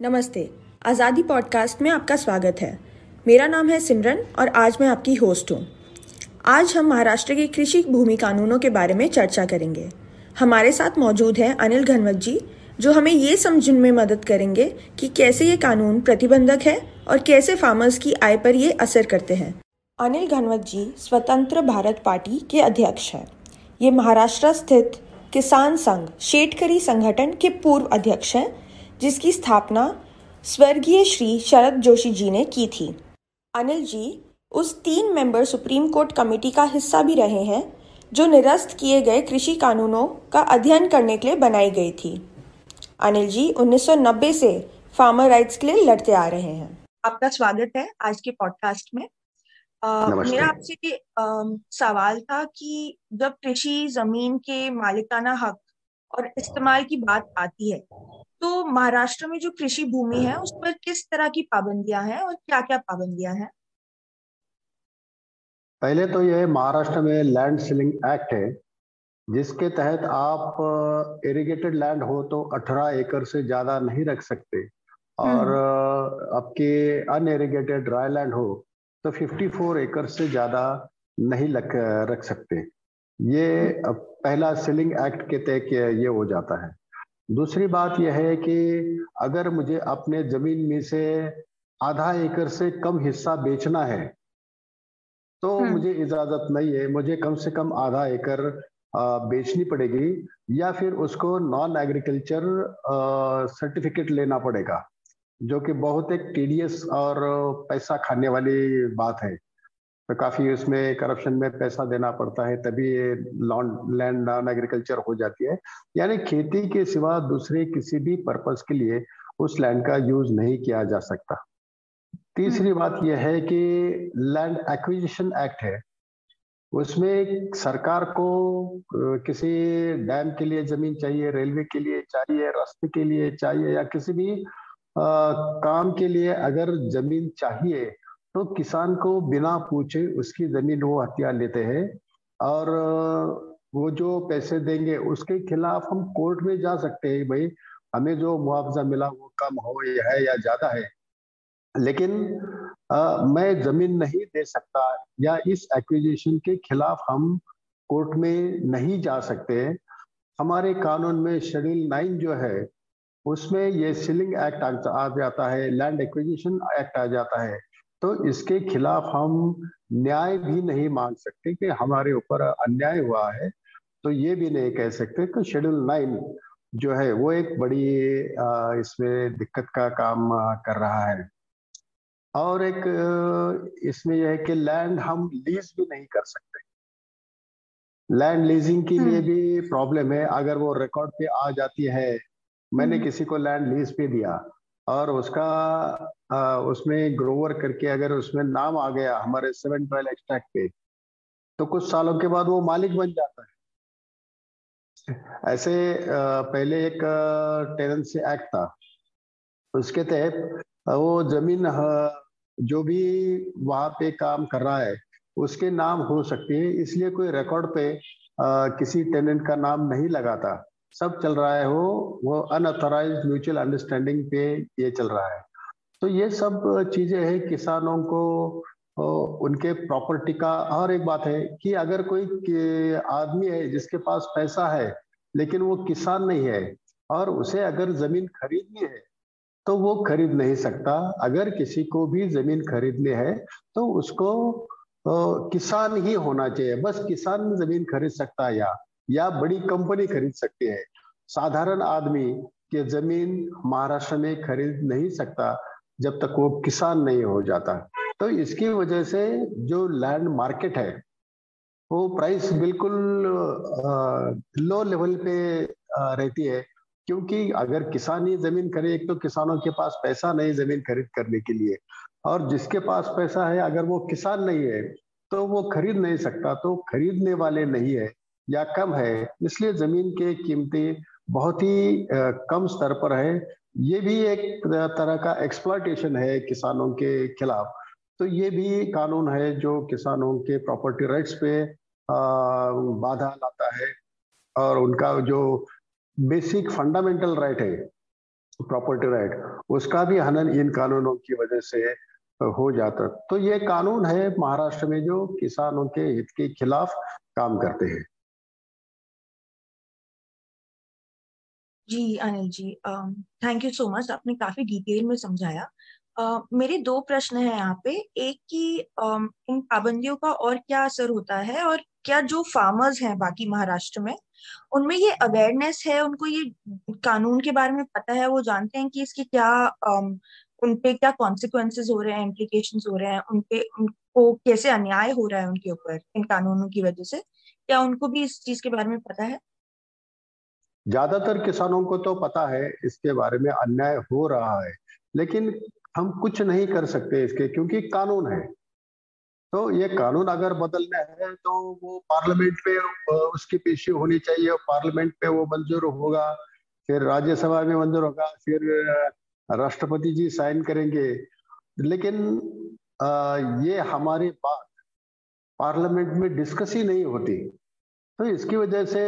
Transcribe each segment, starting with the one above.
नमस्ते। आज़ादी पॉडकास्ट में आपका स्वागत है। मेरा नाम है सिमरन और आज मैं आपकी होस्ट हूँ। आज हम महाराष्ट्र के कृषि भूमि कानूनों के बारे में चर्चा करेंगे। हमारे साथ मौजूद हैं अनिल घनवत जी, जो हमें ये समझने में मदद करेंगे कि कैसे ये कानून प्रतिबंधक है और कैसे फार्मर्स की आय पर ये असर करते हैं। अनिल घनवत जी स्वतंत्र भारत पार्टी के अध्यक्ष हैं। ये महाराष्ट्र स्थित किसान संघ, शेटकरी संगठन के पूर्व अध्यक्ष हैं जिसकी स्थापना स्वर्गीय श्री शरद जोशी जी ने की थी। अनिल जी उस तीन मेंबर सुप्रीम कोर्ट कमेटी का हिस्सा भी रहे हैं जो निरस्त किए गए कृषि कानूनों का अध्ययन करने के लिए बनाई गई थी। अनिल जी 1990 से फार्मर राइट्स के लिए लड़ते आ रहे हैं। आपका स्वागत है आज के पॉडकास्ट में। आ, मेरा आपसे सवाल था कि जब कृषि ज़मीन के मालिकाना हक और इस्तेमाल की बात आती है तो महाराष्ट्र में जो कृषि भूमि है उस पर किस तरह की पाबंदियाँ हैं और क्या क्या पाबंदियाँ हैं? पहले तो यह महाराष्ट्र में लैंड सीलिंग एक्ट है जिसके तहत आप इरिगेटेड लैंड हो तो 18 एकड़ से ज़्यादा नहीं रख सकते। और हम्म। आपके अनइरिगेटेड ड्राई लैंड हो तो 54 एकड़ से ज़्यादा नहीं लग रख सकते। ये पहला सीलिंग एक्ट के तहत ये हो जाता है। दूसरी बात यह है कि अगर मुझे अपने ज़मीन में से आधा एकड़ से कम हिस्सा बेचना है तो हम्म। मुझे इजाज़त नहीं है मुझे कम से कम आधा एकड़ बेचनी पड़ेगी या फिर उसको नॉन एग्रीकल्चर सर्टिफिकेट लेना पड़ेगा जो कि बहुत एक टीडीएस और पैसा खाने वाली बात है तो काफ़ी उसमें करप्शन में पैसा देना पड़ता है तभी ये लैंड नॉन एग्रीकल्चर हो जाती है यानी खेती के सिवा दूसरे किसी भी पर्पज के लिए उस लैंड का यूज़ नहीं किया जा सकता तीसरी हम्म। बात यह है कि लैंड एक्विजिशन एक्ट है उसमें सरकार को किसी डैम के लिए ज़मीन चाहिए रेलवे के लिए चाहिए रास्ते के लिए चाहिए या किसी भी आ, काम के लिए अगर ज़मीन चाहिए तो किसान को बिना पूछे उसकी ज़मीन वो हथियार लेते हैं और वो जो पैसे देंगे उसके खिलाफ हम कोर्ट में जा सकते हैं भाई। हमें जो मुआवजा मिला वो कम हो है या ज़्यादा है। लेकिन आ, मैं ज़मीन नहीं दे सकता या इस एक्विजिशन के खिलाफ हम कोर्ट में नहीं जा सकते। हमारे कानून में शेड्यूल नाइन जो है उसमें ये सीलिंग एक्ट आ जाता है लैंड एक्विजिशन एक्ट आ जाता है। तो इसके खिलाफ हम न्याय भी नहीं मांग सकते कि हमारे ऊपर अन्याय हुआ है तो ये भी नहीं कह सकते कि शेड्यूल नाइन जो है वो एक बड़ी इसमें दिक्कत का काम कर रहा है और एक इसमें यह है कि लैंड हम लीज भी नहीं कर सकते लैंड लीजिंग के लिए हम्म। भी प्रॉब्लम है अगर वो रिकॉर्ड पे आ जाती है मैंने हम्म। किसी को लैंड लीज पे दिया और उसका आ, उसमें ग्रोवर करके अगर उसमें नाम आ गया हमारे सेवन ट्वेल्व एक्सट्रैक्ट पे तो कुछ सालों के बाद वो मालिक बन जाता है। ऐसे पहले एक टेनेंसी एक्ट था। उसके तहत वो ज़मीन जो भी वहाँ पे काम कर रहा है उसके नाम हो सकती है। इसलिए कोई रिकॉर्ड पे किसी टेनेंट का नाम नहीं लगाता सब चल रहा है, वो वो अनऑथोराइज म्यूचुअल अंडरस्टैंडिंग पे ये चल रहा है। तो ये सब चीज़ें हैं किसानों को उनके प्रॉपर्टी का। और एक बात है कि अगर कोई आदमी है जिसके पास पैसा है, लेकिन वो किसान नहीं है, और उसे अगर ज़मीन खरीदनी है तो वो खरीद नहीं सकता। अगर किसी को भी ज़मीन खरीदनी है तो उसको किसान ही होना चाहिए। बस किसान ज़मीन खरीद सकता है या। या बड़ी कंपनी खरीद सकती है। साधारण आदमी के ज़मीन महाराष्ट्र में खरीद नहीं सकता जब तक वो किसान नहीं हो जाता। तो इसकी वजह से जो लैंड मार्केट है, वो प्राइस बिल्कुल लो लेवल पे रहती है। क्योंकि अगर किसान ही ज़मीन खरीद, एक तो किसानों के पास पैसा नहीं ज़मीन खरीद करने के लिए। और जिसके पास पैसा है, अगर वो किसान नहीं है तो वो खरीद नहीं सकता। तो खरीदने वाले नहीं है। या कम है, इसलिए ज़मीन के कीमतें बहुत ही कम स्तर पर है। ये भी एक तरह का एक्सप्लॉयटेशन है किसानों के खिलाफ। तो ये भी कानून है जो किसानों के प्रॉपर्टी राइट्स पे बाधा लाता है और उनका जो बेसिक फंडामेंटल राइट है प्रॉपर्टी राइट उसका भी हनन इन कानूनों की वजह से हो जाता। तो ये कानून है महाराष्ट्र में जो किसानों के हित के खिलाफ काम करते हैं। जी Anil ji thank you so much आपने काफ़ी डिटेल में समझाया। uh, मेरे दो प्रश्न हैं यहाँ पे। एक कि uh, इन पाबंदियों का और क्या असर होता है और क्या जो फार्मर्स हैं बाकी महाराष्ट्र में उनमें ये अवेयरनेस है उनको ये कानून के बारे में पता है वो जानते हैं कि इसके क्या um, उन पे क्या कॉन्सिक्वेंसेज हो रहे हैं इम्प्लीकेशन हो रहे हैं उन पे उनको कैसे अन्याय हो रहा है उनके ऊपर इन कानूनों की वजह से। क्या उनको भी इस चीज़ के बारे में पता है? ज़्यादातर किसानों को तो पता है इसके बारे में अन्याय हो रहा है, लेकिन हम कुछ नहीं कर सकते इसके क्योंकि कानून है। तो ये कानून अगर बदलना है तो वो पार्लियामेंट पे उसकी पेशी होनी चाहिए पार्लियामेंट पे वो मंजूर होगा, फिर राज्यसभा में मंजूर होगा, फिर राष्ट्रपति जी साइन करेंगे। लेकिन ये हमारी बात पार्लियामेंट में डिस्कस ही नहीं होती। तो इसकी वजह से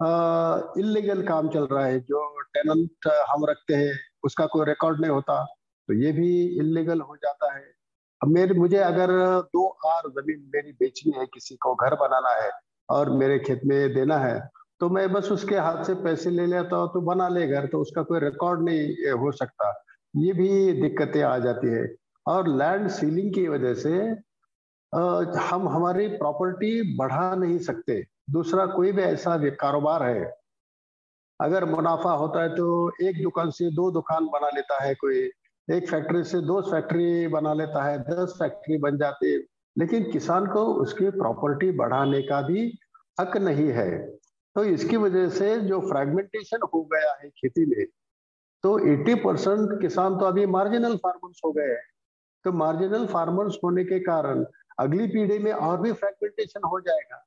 इलीगल काम चल रहा है, जो टेनेंट हम रखते हैं, उसका कोई रिकॉर्ड नहीं होता तो ये भी इलीगल हो जाता है। मेरे, मुझे अगर दो आर ज़मीन मेरी बेचनी है, किसी को घर बनाना है और मेरे खेत में देना है तो मैं बस उसके हाथ से पैसे ले लेता हूँ तो बना ले घर तो उसका कोई रिकॉर्ड नहीं हो सकता। ये भी दिक्कतें आ जाती है। और लैंड सीलिंग की वजह से हम, हमारी प्रॉपर्टी बढ़ा नहीं सकते। दूसरा कोई भी ऐसा कारोबार है, अगर मुनाफा होता है तो एक दुकान से दो दुकान बना लेता है कोई। एक फैक्ट्री से दो फैक्ट्री बना लेता है, दस फैक्ट्री बन जाती है। लेकिन किसान को उसकी प्रॉपर्टी बढ़ाने का भी हक नहीं है। तो इसकी वजह से जो फ्रेगमेंटेशन हो गया है खेती में तो 80 परसेंट किसान तो अभी मार्जिनल फार्मर्स हो गए हैं। तो मार्जिनल फार्मर्स होने के कारण अगली पीढ़ी में और भी फ्रेगमेंटेशन हो जाएगा।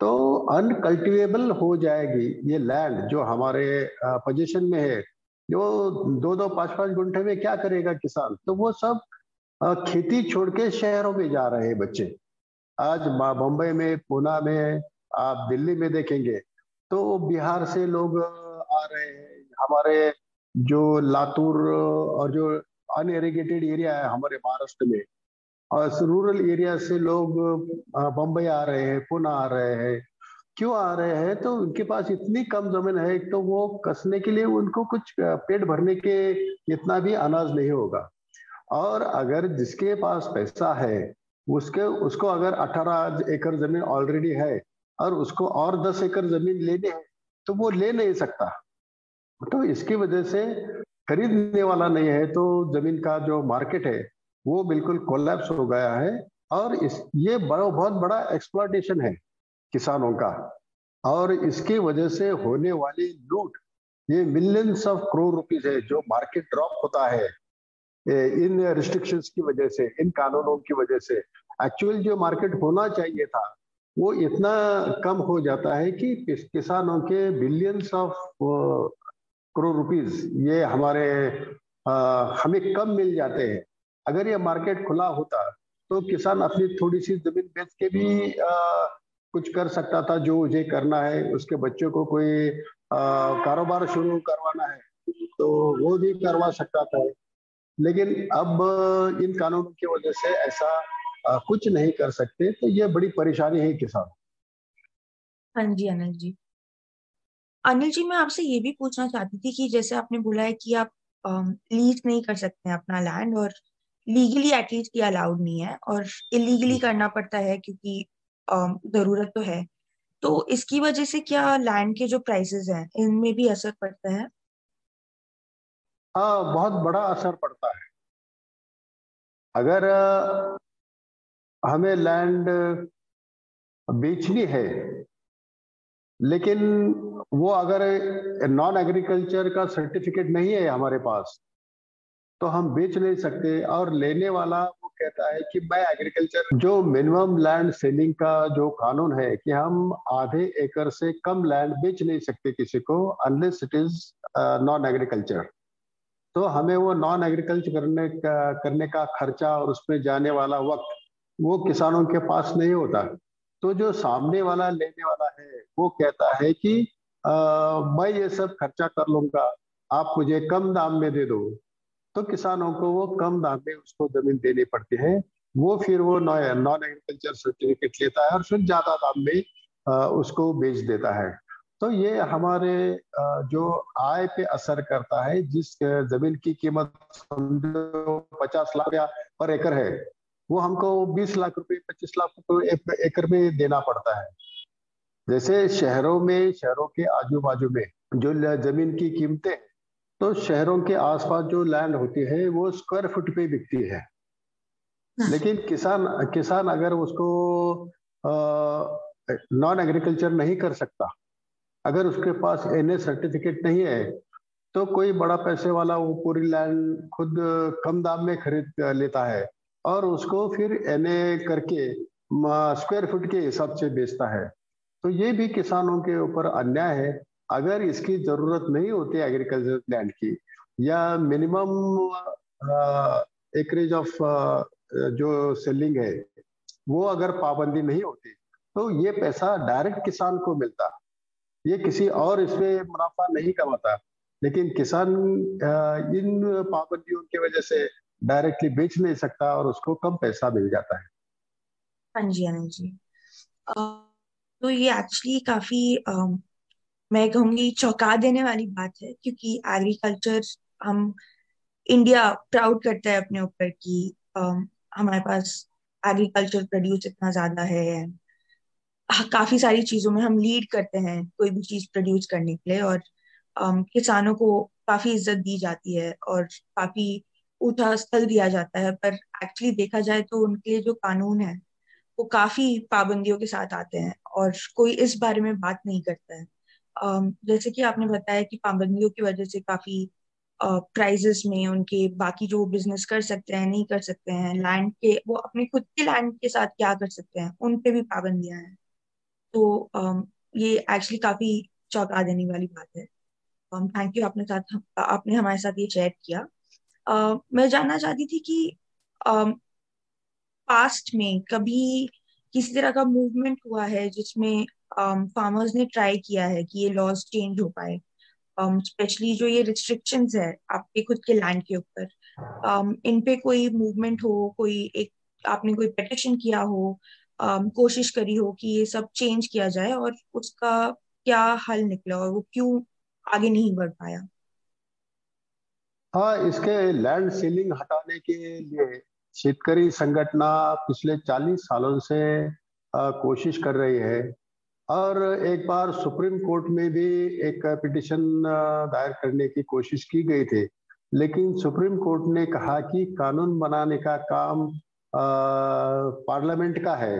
तो अनकल्टिवेबल हो जाएगी, ये लैंड जो हमारे पोजीशन में है जो दो दो पाँच पाँच घंटे में क्या करेगा किसान? तो वो सब खेती छोड़ के शहरों में जा रहे हैं बच्चे। आज बम्बई में पूना में, आप दिल्ली में देखेंगे तो बिहार से लोग आ रहे हैं। हमारे जो लातूर और जो अनएरीगेटेड एरिया है हमारे महाराष्ट्र में और रूरल एरिया से लोग बम्बई आ रहे हैं, पुणे आ रहे हैं। क्यों आ रहे हैं? तो उनके पास इतनी कम ज़मीन है तो वो कसने के लिए उनको कुछ पेट भरने के इतना भी अनाज नहीं होगा। और अगर जिसके पास पैसा है, उसके, उसको अगर 18 एकड़ ज़मीन ऑलरेडी है, और उसको और 10 एकड़ ज़मीन लेने हैं तो वो ले नहीं सकता। तो इसकी वजह से खरीदने वाला नहीं है तो ज़मीन का जो मार्केट है वो बिल्कुल कोलैप्स हो गया है और इस ये बड़ा बहुत बड़ा एक्सप्लॉटेशन है किसानों का। और इसकी वजह से होने वाली लूट ये मिलियंस ऑफ़ करोड़ रुपीज़ है जो मार्केट ड्रॉप होता है। इन रिस्ट्रिक्शंस की वजह से इन कानूनों की वजह से। एक्चुअल जो मार्केट होना चाहिए था वो इतना कम हो जाता है कि किसानों के बिलियंस ऑफ़ करोड़ रुपीज़ ये हमारे आ, हमें कम मिल जाते हैं। अगर ये मार्केट खुला होता तो किसान अपनी थोड़ी सी ज़मीन बेच के भी आ, कुछ कर सकता था जो मुझे करना है। उसके बच्चों को कोई कारोबार शुरू करवाना है तो वो भी करवा सकता था। लेकिन अब इन कानूनों की वजह से ऐसा आ, कुछ नहीं कर सकते तो ये बड़ी परेशानी है किसान। हाँ जी अनिल जी। अनिल जी मैं आपसे ये भी पूछना चाहती थी कि जैसे आपने बोला है कि आप लीज नहीं कर सकते अपना लैंड और लीगली एटलीस्ट ये अलाउड नहीं है और इलीगली करना पड़ता है क्योंकि ज़रूरत तो है। तो इसकी वजह से क्या लैंड के जो प्राइसेस हैं इनमें भी असर पड़ता है? हाँ बहुत बड़ा असर पड़ता है। अगर हमें लैंड बेचनी है लेकिन वो अगर नॉन एग्रीकल्चर का सर्टिफिकेट नहीं है हमारे पास तो हम बेच नहीं सकते और लेने वाला वो कहता है कि मैं एग्रीकल्चर जो मिनिमम लैंड सेलिंग का जो कानून है कि हम आधे एकड़ से कम लैंड बेच नहीं सकते किसी को unless it is non agriculture तो हमें वो नॉन एग्रीकल्चर करने का करने का खर्चा और उसमें जाने वाला वक्त वो किसानों के पास नहीं होता। तो जो सामने वाला लेने वाला है वो कहता है कि आ, मैं ये सब खर्चा कर लूँगा आप मुझे कम दाम में दे दो। तो किसानों को वो कम दाम में उसको ज़मीन देनी पड़ती है। वो फिर वो नॉन एग्रीकल्चर सर्टिफिकेट लेता है और फिर ज़्यादा दाम में उसको बेच देता है। तो ये हमारे जो आय पे असर करता है, जिस ज़मीन की कीमत पचास लाख रुपया पर एकड़ है, वो हमको 20 लाख रुपए 25 लाख रुपए एकड़ में देना पड़ता है। जैसे शहरों में, शहरों के आजू बाजू में जो ज़मीन की कीमतें तो शहरों के आसपास जो लैंड होती है वो स्क्वायर फुट पे बिकती है। हाँ। लेकिन किसान किसान अगर उसको नॉन एग्रीकल्चर नहीं कर सकता अगर उसके पास एनए सर्टिफिकेट नहीं है तो कोई बड़ा पैसे वाला वो पूरी लैंड खुद कम दाम में खरीद लेता है और उसको फिर एनए करके स्क्वायर फुट के हिसाब से बेचता है। तो ये भी किसानों के ऊपर अन्याय है। अगर इसकी ज़रूरत नहीं होती एग्रीकल्चर लैंड की, या मिनिमम एकरेज ऑफ़ जो सेलिंग है, वो अगर पाबंदी नहीं होती तो ये पैसा डायरेक्ट किसान को मिलता। ये किसी और इसमें मुनाफा नहीं कमाता, लेकिन किसान इन पाबंदियों की वजह से डायरेक्टली बेच नहीं सकता और उसको कम पैसा मिल जाता है। हाँ जी हाँ जी। तो ये एक्चुअली काफ़ी मैं कहूँगी चौंका देने वाली बात है क्योंकि एग्रीकल्चर हम इंडिया प्राउड करता है अपने ऊपर कि हमारे पास एग्रीकल्चर प्रोड्यूस इतना ज़्यादा है काफ़ी सारी चीज़ों में हम लीड करते हैं कोई भी चीज़ प्रोड्यूस करने के लिए और um, किसानों को काफ़ी इज़्ज़त दी जाती है और काफ़ी ऊँचा स्थल दिया जाता है। पर एक्चुअली देखा जाए तो उनके जो कानून है वो काफ़ी पाबंदियों के साथ आते हैं और कोई इस बारे में बात नहीं करता है। जैसे कि आपने बताया कि पाबंदियों की वजह से काफ़ी प्राइजेस में उनके बाकी जो बिज़नेस कर सकते हैं, नहीं कर सकते हैं लैंड के, वो अपने खुद के लैंड के साथ क्या कर सकते हैं, उन पे भी पाबंदियाँ हैं। तो ये एक्चुअली काफ़ी चौंका देने वाली बात है। थैंक यू आपने साथ, आपने हमारे साथ ये शेयर किया। मैं जानना चाहती थी कि पास्ट में कभी किसी तरह का मूवमेंट हुआ है जिसमें फार्मर्स um, ने ट्राई किया है कि ये लॉज चेंज हो पाए। स्पेशली um, जो ये रिस्ट्रिक्शंस है आपके खुद के लैंड के ऊपर। Um, इन पे कोई मूवमेंट हो कोई एक आपने कोई पेटिशन किया हो um, कोशिश करी हो कि ये सब चेंज किया जाए और उसका क्या हल निकला और वो क्यों आगे नहीं बढ़ पाया? हाँ इसके लैंड सीलिंग हटाने के लिए शेतकारी संगठना पिछले 40 सालों से आ, कोशिश कर रही है। और एक बार सुप्रीम कोर्ट में भी एक पिटिशन दायर करने की कोशिश की गई थी। लेकिन सुप्रीम कोर्ट ने कहा कि कानून बनाने का काम पार्लियामेंट का है।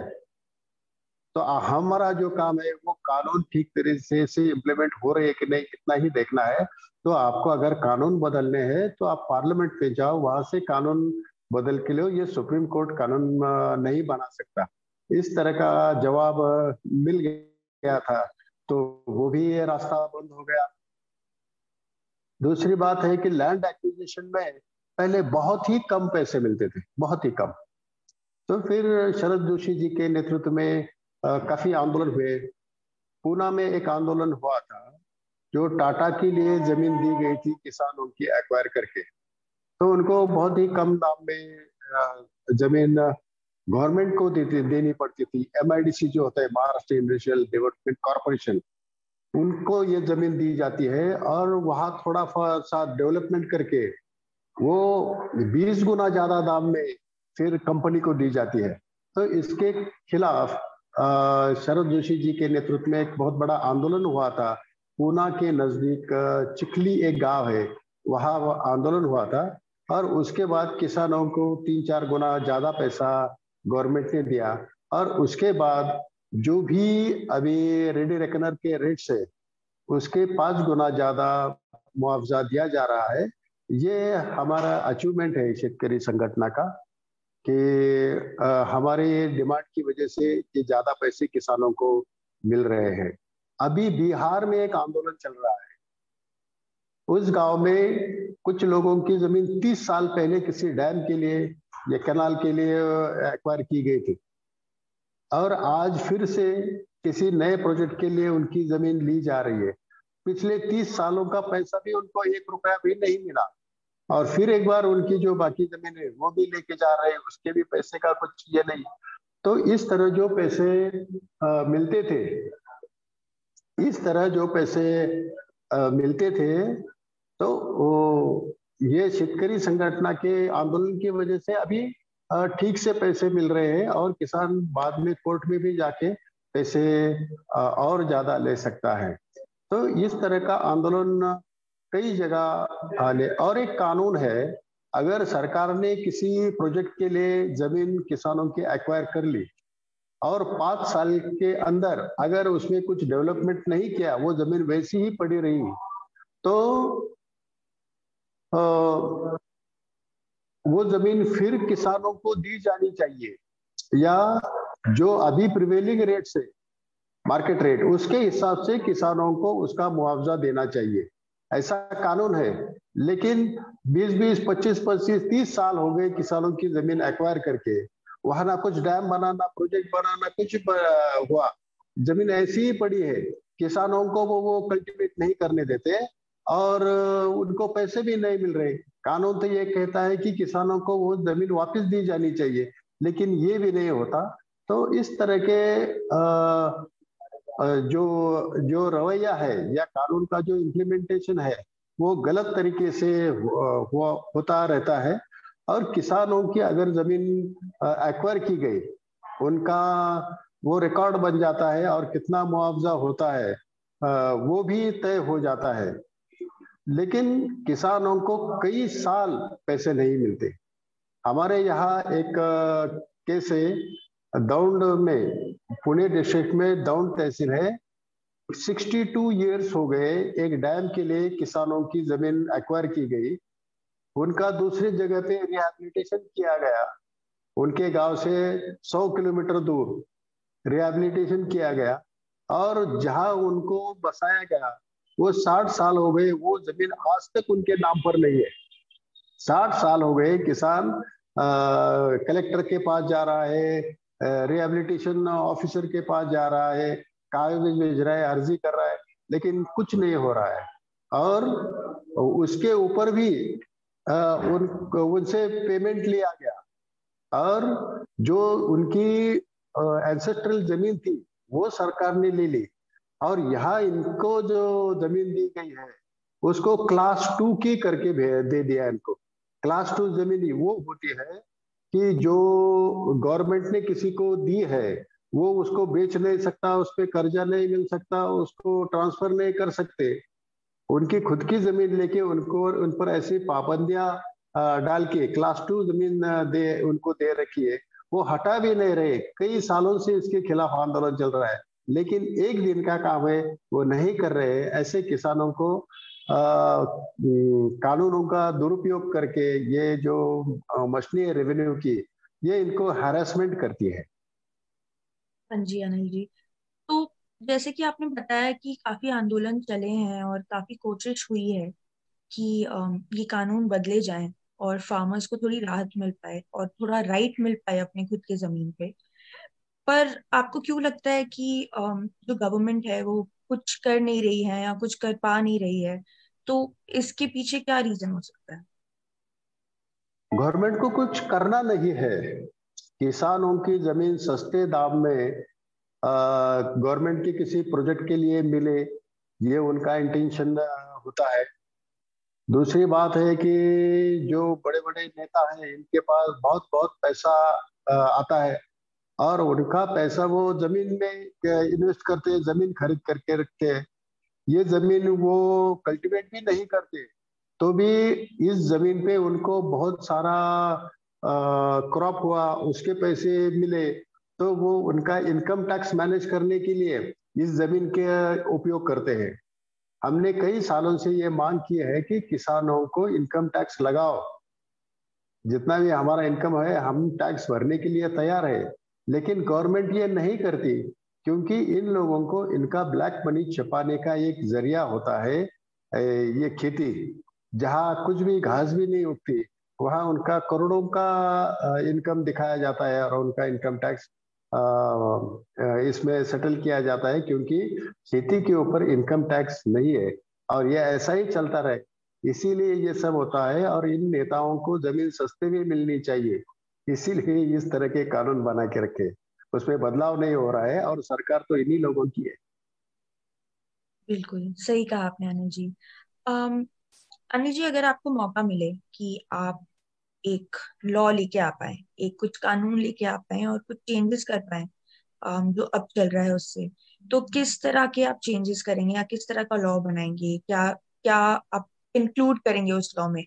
तो हमारा जो काम है, वो कानून ठीक तरीके से इम्प्लीमेंट हो रहे हैं कि नहीं, इतना ही देखना है। तो आपको अगर कानून बदलने हैं तो आप पार्लियामेंट पे जाओ, वहाँ से कानून बदल के लो। ये सुप्रीम कोर्ट कानून नहीं बना सकता। इस तरह का जवाब मिल गया। गया था तो वो भी ये रास्ता बंद हो गया। दूसरी बात है कि लैंड एक्विजिशन में पहले बहुत ही कम पैसे मिलते थे, बहुत ही कम। तो फिर शरद जोशी जी के नेतृत्व में काफ़ी आंदोलन हुए। पूना में एक आंदोलन हुआ था, जो टाटा के लिए ज़मीन दी गई थी किसानों की एक्वायर करके। तो उनको बहुत ही कम दाम में ज़मीन गवर्नमेंट को देती देनी पड़ती थी। एमआईडीसी जो होता है, महाराष्ट्र इंडस्ट्रियल डेवलपमेंट कॉरपोरेशन उनको ये ज़मीन दी जाती है और वहाँ थोड़ा सा डेवलपमेंट करके वो 20 गुना ज़्यादा दाम में फिर कंपनी को दी जाती है। तो इसके खिलाफ शरद जोशी जी के नेतृत्व में एक बहुत बड़ा आंदोलन हुआ था। पूना के नज़दीक चिखली एक गाँव है, वहाँ आंदोलन हुआ था और उसके बाद किसानों को तीन चार गुना ज़्यादा पैसा गवर्नमेंट ने दिया। और उसके बाद जो भी अभी रेडी रेकनर के रेट से उसके पाँच गुना ज़्यादा मुआवजा दिया जा रहा है। ये हमारा अचीवमेंट है शेतकरी संगठना का कि हमारे डिमांड की वजह से ये ज़्यादा पैसे किसानों को मिल रहे हैं। अभी बिहार में एक आंदोलन चल रहा है। उस गाँव में कुछ लोगों की ज़मीन 30 साल पहले किसी डैम के लिए ये कैनाल के लिए एक्वायर की गई थी। और आज फिर से किसी नए प्रोजेक्ट के लिए उनकी ज़मीन ली जा रही है। पिछले तीस सालों का पैसा भी उनको एक रुपया भी नहीं मिला। और फिर एक बार उनकी जो बाकी ज़मीन है वो भी लेके जा रहे हैं उसके भी पैसे का कुछ ये नहीं। तो इस तरह जो पैसे आ, मिलते थे इस तरह जो पैसे आ, मिलते थे तो वो ये शेतकरी संगठना के आंदोलन की वजह से अभी ठीक से पैसे मिल रहे हैं और किसान बाद में कोर्ट में भी जाके पैसे और ज़्यादा ले सकता है। तो इस तरह का आंदोलन कई जगह आने और एक कानून है, अगर सरकार ने किसी प्रोजेक्ट के लिए ज़मीन किसानों की एक्वायर कर ली और पाँच साल के अंदर अगर उसमें कुछ डेवलपमेंट नहीं किया, वो ज़मीन वैसी ही पड़ी रही तो वो ज़मीन फिर किसानों को दी जानी चाहिए या जो अभी प्रिवेलिंग रेट से मार्केट रेट उसके हिसाब से किसानों को उसका मुआवजा देना चाहिए। ऐसा कानून है लेकिन 20-20, 25-25, 30 साल हो गए किसानों की ज़मीन एक्वायर करके। वहाँ ना कुछ डैम बनाना प्रोजेक्ट बनाना कुछ हुआ। ज़मीन ऐसी ही पड़ी है किसानों को वो वो कल्टीवेट नहीं करने देते। और उनको पैसे भी नहीं मिल रहे। कानून तो ये कहता है कि किसानों को वो ज़मीन वापस दी जानी चाहिए, लेकिन ये भी नहीं होता। तो इस तरह के जो जो रवैया है या कानून का जो इम्प्लीमेंटेशन है, वो गलत तरीके से हुआ, होता रहता है। और किसानों की अगर ज़मीन एक्वायर की गई, उनका वो रिकॉर्ड बन जाता है और कितना मुआवजा होता है वो भी तय हो जाता है। लेकिन किसानों को कई साल पैसे नहीं मिलते। हमारे यहाँ एक केस है, दौंड में, पुणे डिस्ट्रिक्ट में दौंड तहसील है। 62 इयर्स हो गए, एक डैम के लिए किसानों की ज़मीन एक्वायर की गई। उनका दूसरी जगह पे रिहेबिलिटेशन किया गया। उनके गाँव से 100 किलोमीटर दूर रिहेबिलिटेशन किया गया। और जहाँ उनको बसाया गया वो 60 साल हो गए, वो ज़मीन आज तक उनके नाम पर नहीं है। 60 साल हो गए, किसान कलेक्टर के पास जा रहा है रिहेबिलिटेशन ऑफिसर के पास जा रहा है, कागज़ भेज रहा है, अर्जी कर रहा है, लेकिन कुछ नहीं हो रहा है। और उसके ऊपर भी उन, उनसे पेमेंट लिया गया। और जो उनकी एंसेस्ट्रल ज़मीन थी, वो सरकार ने ले ली। और यहाँ इनको जो ज़मीन दी गई है, उसको क्लास टू की करके दे दिया इनको। क्लास टू ज़मीन वो होती है कि जो गवर्नमेंट ने किसी को दी है, वो उसको बेच नहीं सकता, उस पर कर्जा नहीं मिल सकता, उसको ट्रांसफ़र नहीं कर सकते। उनकी खुद की ज़मीन लेके उनको, उन पर ऐसी पाबंदियाँ डाल के क्लास टू ज़मीन दे, उनको दे रखी है। वो हटा भी नहीं रहे। कई सालों से इसके खिलाफ आंदोलन चल रहा है। लेकिन एक दिन का काम है, वो नहीं कर रहे ऐसे किसानों को कानूनों का दुरुपयोग करके ये जो मछली रेवेन्यू की, ये इनको हैरेसमेंट करती है। हाँ जी, अनिल जी। तो जैसे कि आपने बताया कि काफ़ी आंदोलन चले हैं और काफ़ी कोशिश हुई है कि ये कानून बदले जाएँ और फार्मर्स को थोड़ी राहत मिल पाए और थोड़ा राइट मिल पाए अपने खुद के ज़मीन पे। पर आपको क्यों लगता है कि जो गवर्नमेंट है वो कुछ कर नहीं रही है या कुछ कर पा नहीं रही है तो इसके पीछे क्या रीजन हो सकता है? गवर्नमेंट को कुछ करना नहीं है। किसानों की ज़मीन सस्ते दाम में गवर्नमेंट के किसी प्रोजेक्ट के लिए मिले, ये उनका इंटेंशन होता है। दूसरी बात है कि जो बड़े बड़े नेता हैं, इनके पास बहुत बहुत पैसा आता है। और उनका पैसा वो ज़मीन में इन्वेस्ट करते हैं, ज़मीन खरीद करके रखते हैं। ये ज़मीन वो कल्टीवेट भी नहीं करते तो भी इस ज़मीन पे उनको बहुत सारा क्रॉप हुआ, उसके पैसे मिले। तो वो उनका इनकम टैक्स मैनेज करने के लिए इस ज़मीन के उपयोग करते हैं। हमने कई सालों से ये मांग की है कि किसानों को इनकम टैक्स लगाओ। जितना भी हमारा इनकम है, हम टैक्स भरने के लिए तैयार है। लेकिन गवर्नमेंट ये नहीं करती, क्योंकि इन लोगों को इनका ब्लैक मनी छपाने का एक ज़रिया होता है ये खेती। जहाँ कुछ भी घास भी नहीं उगती, वहाँ उनका करोड़ों का इनकम दिखाया जाता है और उनका इनकम टैक्स इसमें सेटल किया जाता है, क्योंकि खेती के ऊपर इनकम टैक्स नहीं है। और यह ऐसा ही चलता रहे। इसीलिए ये सब होता है और इन नेताओं को ज़मीन सस्ते में मिलनी चाहिए। इसीलिए इस तरह के कानून बना के रखे उसमें बदलाव नहीं हो रहा है और सरकार तो इन्हीं लोगों की है। बिल्कुल, सही कहा आपने अनिल जी। अनिल जी, अगर आपको मौका मिले कि आप एक लॉ लेके आ पाए, एक कुछ कानून लेके आ पाए और कुछ चेंजेस कर पाए जो अब चल रहा है उससे तो किस तरह के आप चेंजेस करेंगे या किस तरह का लॉ बनाएँगे? क्या क्या आप इंक्लूड करेंगे उस लॉ में?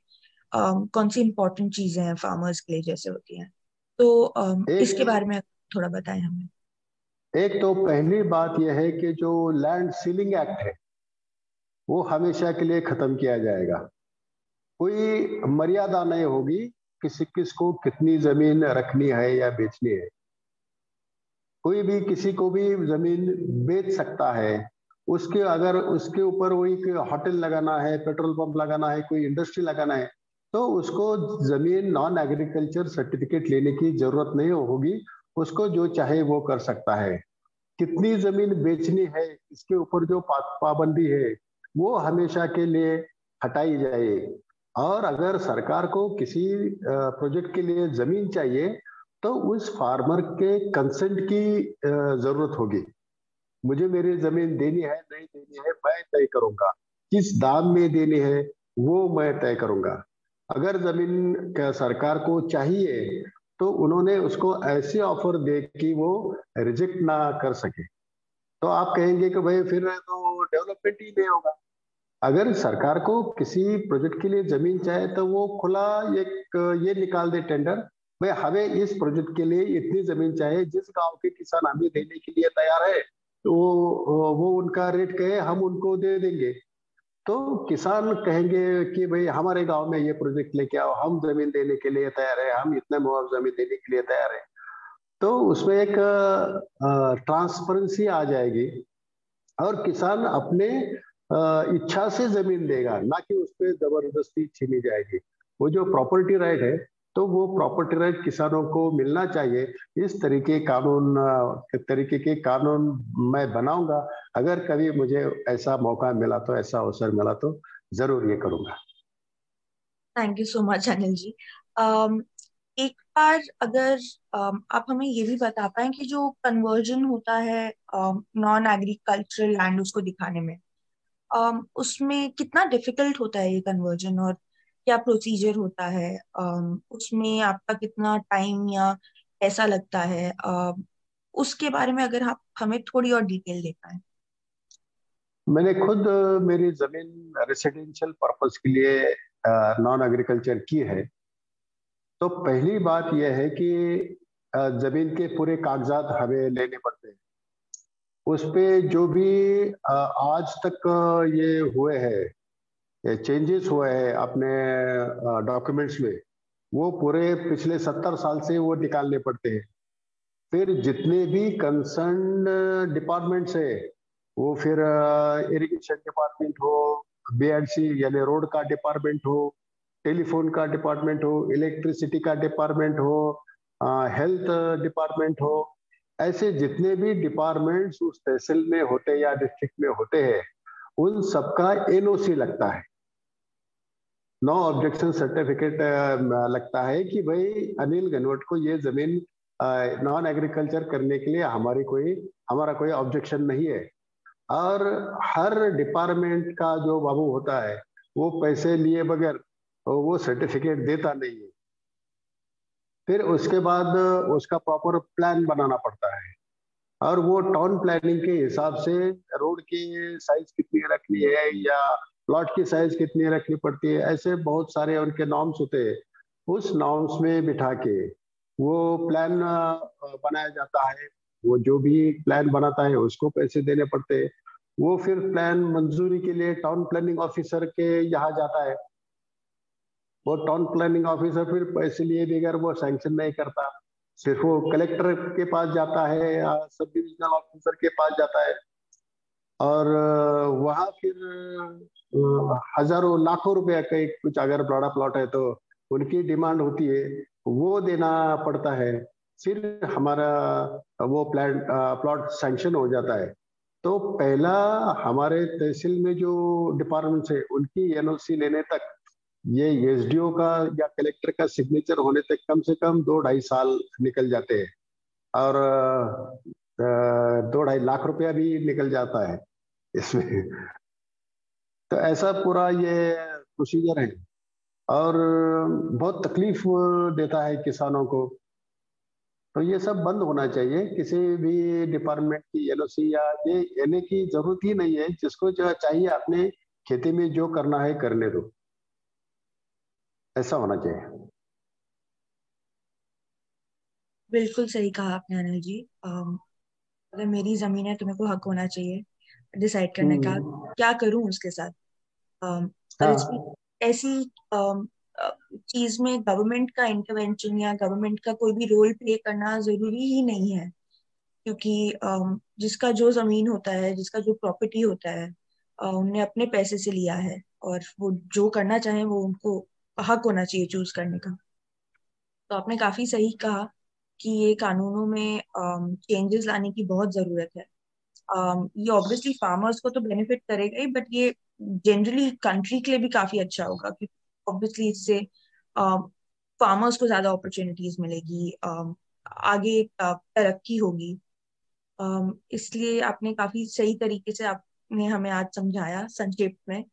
Um, कौन सी इम्पोर्टेंट चीज़ें हैं फार्मर्स के लिए जैसे होती हैं? तो um, इसके बारे में थोड़ा बताएँ हमें। एक तो पहली बात यह है कि जो लैंड सीलिंग एक्ट है वो हमेशा के लिए खत्म किया जाएगा। कोई मर्यादा नहीं होगी किसी किसको कितनी ज़मीन रखनी है या बेचनी है। कोई भी किसी को भी ज़मीन बेच सकता है उसके अगर उसके ऊपर वही होटल लगाना है पेट्रोल पंप लगाना है कोई इंडस्ट्री लगाना है तो उसको ज़मीन नॉन एग्रीकल्चर सर्टिफिकेट लेने की ज़रूरत नहीं होगी। उसको जो चाहे वो कर सकता है। कितनी ज़मीन बेचनी है, इसके ऊपर जो पाबंदी है, वो हमेशा के लिए हटाई जाए। और अगर सरकार को किसी प्रोजेक्ट के लिए ज़मीन चाहिए तो उस फार्मर के कंसेंट की ज़रूरत होगी। मुझे मेरी ज़मीन देनी है, नहीं देनी है, मैं तय करूँगा। किस दाम में देनी है, वो मैं तय करूँगा। अगर ज़मीन सरकार को चाहिए तो उन्होंने उसको ऐसे ऑफ़र दे कि वो रिजेक्ट ना कर सके। तो आप कहेंगे कि भाई फिर तो डेवलपमेंट ही नहीं होगा। अगर सरकार को किसी प्रोजेक्ट के लिए ज़मीन चाहे तो वो खुला एक, ये निकाल दे टेंडर भाई हमें इस प्रोजेक्ट के लिए इतनी ज़मीन चाहिए, जिस गाँव के किसान हमें देने के लिए तैयार है तो वो उनका रेट कहे, हम उनको दे देंगे। तो किसान कहेंगे कि भाई, हमारे गाँव में ये प्रोजेक्ट लेके आओ, हम ज़मीन देने के लिए तैयार है, हम इतने मुआवजा ज़मीन देने के लिए तैयार है। तो उसमें एक ट्रांसपेरेंसी आ जाएगी और किसान अपने इच्छा से ज़मीन देगा, ना कि उस पर ज़बरदस्ती छीनी जाएगी। वो जो प्रॉपर्टी राइट है तो वो प्रॉपर्टी राइट किसानों को मिलना चाहिए। इस तरीके कानून तरीके के कानून मैं बनाऊँगा। अगर कभी मुझे ऐसा मौका मिला तो ऐसा अवसर मिला तो ज़रूर ये करूँगा। Thank you so much Anil ji. Um, एक बार अगर um, आप हमें ये भी बता पाए कि जो कन्वर्जन होता है नॉन एग्रीकल्चरल लैंड उसको दिखाने में um, उसमें कितना डिफ़िकल्ट होता है ये कन्वर्जन और क्या प्रोसीजर होता है? उसमें आपका कितना टाइम या पैसा लगता है? उसके बारे में अगर आप हमें थोड़ी और डिटेल दे पाए। मैंने खुद, मेरी ज़मीन रेसिडेंशियल पर्पस के लिए नॉन एग्रीकल्चर की है। तो पहली बात यह है कि ज़मीन के पूरे कागजात हमें लेने पड़ते हैं। उस पर जो भी आज तक ये हुए हैं चेंजेस हुए हैं अपने डॉक्यूमेंट्स में। वो पूरे पिछले सत्तर साल से वो निकालने पड़ते हैं। फिर जितने भी कंसर्न डिपार्टमेंट्स है, वो फिर इरिगेशन डिपार्टमेंट हो बी यानी रोड का डिपार्टमेंट हो टेलीफोन का डिपार्टमेंट हो इलेक्ट्रिसिटी का डिपार्टमेंट हो हेल्थ डिपार्टमेंट हो, ऐसे जितने भी डिपार्टमेंट्स उस तहसील में होते या डिस्ट्रिक्ट में होते हैं, उन सबका एनओसी लगता है। नो ऑब्जेक्शन सर्टिफिकेट लगता है कि भाई अनिल गनवट को ये ज़मीन नॉन एग्रीकल्चर करने के लिए हमारी कोई, हमारा कोई ऑब्जेक्शन नहीं है। और हर डिपार्टमेंट का जो बाबू होता है, वो पैसे लिए बगैर, वो सर्टिफिकेट देता नहीं है। फिर उसके बाद उसका प्रॉपर प्लान बनाना पड़ता है। और वो टाउन प्लानिंग के हिसाब से, रोड की साइज़ कितनी रखनी है या प्लॉट की साइज़ कितनी रखनी पड़ती है? ऐसे बहुत सारे उनके नॉर्म्स होते हैं। उस नॉर्म्स में बिठा के वो प्लान बनाया जाता है। वो जो भी प्लान बनाता है, उसको पैसे देने पड़ते हैं। वो फिर प्लान मंजूरी के लिए टाउन प्लानिंग ऑफिसर के यहाँ जाता है। वो टाउन प्लानिंग ऑफिसर फिर पैसे लिए बगैर वो सैंक्शन नहीं करता। सिर्फ़ वो कलेक्टर के पास जाता है, या सब डिविजनल ऑफिसर के पास जाता है। और वहाँ फिर हज़ारों, लाखों रुपया का एक कुछ अगर बड़ा प्लॉट है तो उनकी डिमांड होती है, वो देना पड़ता है। फिर हमारा वो प्लान प्लॉट सैंक्शन हो जाता है। तो पहला हमारे तहसील में जो डिपार्टमेंट है, उनकी एनओसी लेने तक, ये एसडीओ का या कलेक्टर का सिग्नेचर होने तक कम से कम दो ढाई साल निकल जाते हैं। और दो ढाई लाख रुपया भी निकल जाता है इसमें। तो ऐसा पूरा ये प्रोसीजर है। और बहुत तकलीफ़ देता है किसानों को। तो ये सब बंद होना चाहिए। किसी भी डिपार्टमेंट की एलओसी या ये लेने की ज़रूरत ही नहीं है। जिसको जो चाहिए अपने खेती में जो करना है करने दो। ऐसा होना चाहिए। बिल्कुल सही कहा आपने अनिल जी। अगर मेरी ज़मीन है तो मेरे को हक होना चाहिए डिसाइड करने का हम्म। क्या करूँ उसके साथ हाँ। ऐसी चीज़ में गवर्नमेंट का इंटरवेंशन या गवर्नमेंट का कोई भी रोल प्ले करना ज़रूरी ही नहीं है क्योंकि जिसका जो ज़मीन होता है जिसका जो प्रॉपर्टी होता है उनने अपने पैसे से लिया है और वो जो करना चाहे वो उनको हक होना चाहिए चूज़ करने का तो आपने काफ़ी सही कहा कि ये कानूनों में चेंजेस लाने की बहुत ज़रूरत है। ये ऑब्वियसली फार्मर्स को तो बेनिफिट करेगा ही बट ये जनरली कंट्री के लिए भी काफ़ी अच्छा होगा क्योंकि ऑब्वियसली इससे फार्मर्स को ज़्यादा अपॉर्चुनिटीज़ मिलेगी आगे तरक्की होगी। इसलिए आपने काफ़ी सही तरीके से आपने हमें आज समझाया संक्षेप में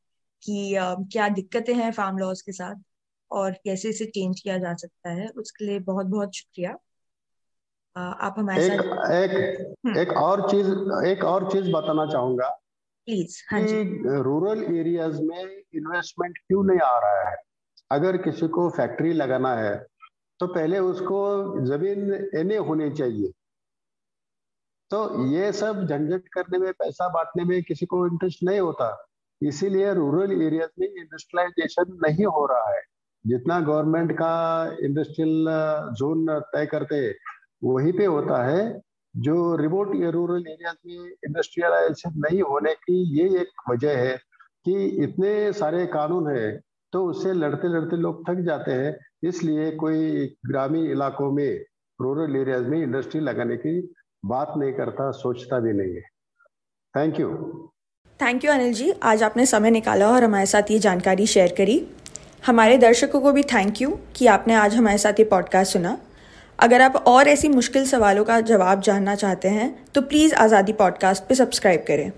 कि क्या दिक्कतें हैं फार्म लॉज के साथ और कैसे इसे चेंज किया जा सकता है, उसके लिए बहुत बहुत शुक्रिया। आप हमारे एक, साथ एक हम्म। एक और चीज़ एक और चीज़ बताना चाहूँगा प्लीज़ हाँ जी। रूरल एरियाज़ में इन्वेस्टमेंट क्यों नहीं आ रहा है? अगर किसी को फैक्ट्री लगाना है तो पहले उसको ज़मीन एने होनी चाहिए। तो ये सब झंझट करने में पैसा बांटने में किसी को इंटरेस्ट नहीं होता। इसीलिए रूरल एरियाज़ में इंडस्ट्रियलाइजेशन नहीं हो रहा है। जितना गवर्नमेंट का इंडस्ट्रियल जोन तय करते वहीं पे होता है जो रिमोट या रूरल एरिया में इंडस्ट्रियलाइजेशन नहीं होने की ये एक वजह है कि इतने सारे कानून है तो उससे लड़ते लड़ते लोग थक जाते हैं। इसलिए कोई ग्रामीण इलाकों में रूरल एरियाज़ में इंडस्ट्री लगाने की बात नहीं करता, सोचता भी नहीं है। Thank you thank you Anil ji आज आपने समय निकाला और हमारे साथ ये जानकारी शेयर करी। हमारे दर्शकों को भी थैंक यू कि आपने आज हमारे साथ ये पॉडकास्ट सुना। अगर आप और ऐसी मुश्किल सवालों का जवाब जानना चाहते हैं तो प्लीज़ आज़ादी पॉडकास्ट पर सब्सक्राइब करें।